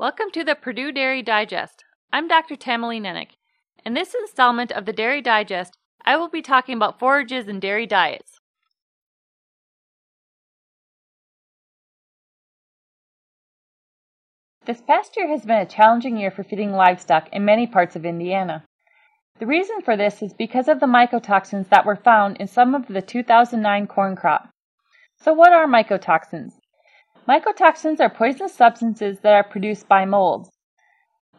Welcome to the Purdue Dairy Digest. I'm Dr. Tamilee Nennich. In this installment of the Dairy Digest, I will be talking about forages and dairy diets. This past year has been a challenging year for feeding livestock in many parts of Indiana. The reason for this is because of the mycotoxins that were found in some of the 2009 corn crop. So what are mycotoxins? Mycotoxins are poisonous substances that are produced by molds.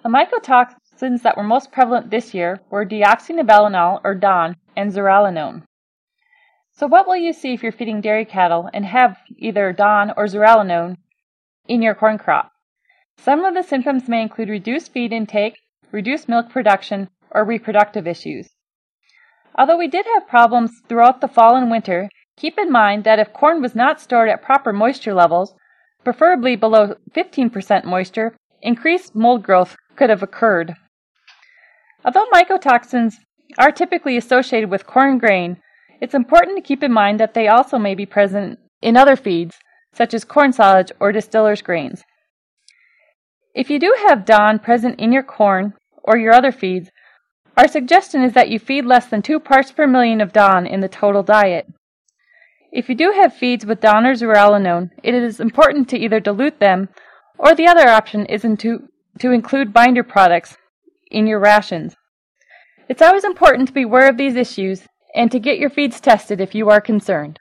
The mycotoxins that were most prevalent this year were deoxynivalenol or DON and zearalenone. So what will you see if you're feeding dairy cattle and have either DON or zearalenone in your corn crop? Some of the symptoms may include reduced feed intake, reduced milk production, or reproductive issues. Although we did have problems throughout the fall and winter, keep in mind that if corn was not stored at proper moisture levels, preferably below 15% moisture, increased mold growth could have occurred. Although mycotoxins are typically associated with corn grain, it's important to keep in mind that they also may be present in other feeds, such as corn silage or distiller's grains. If you do have DON present in your corn or your other feeds, our suggestion is that you feed less than 2 parts per million of DON in the total diet. If you do have feeds with DON or zearalenone, it is important to either dilute them, or the other option is to, to include binder products in your rations. It's always important to be aware of these issues and to get your feeds tested if you are concerned.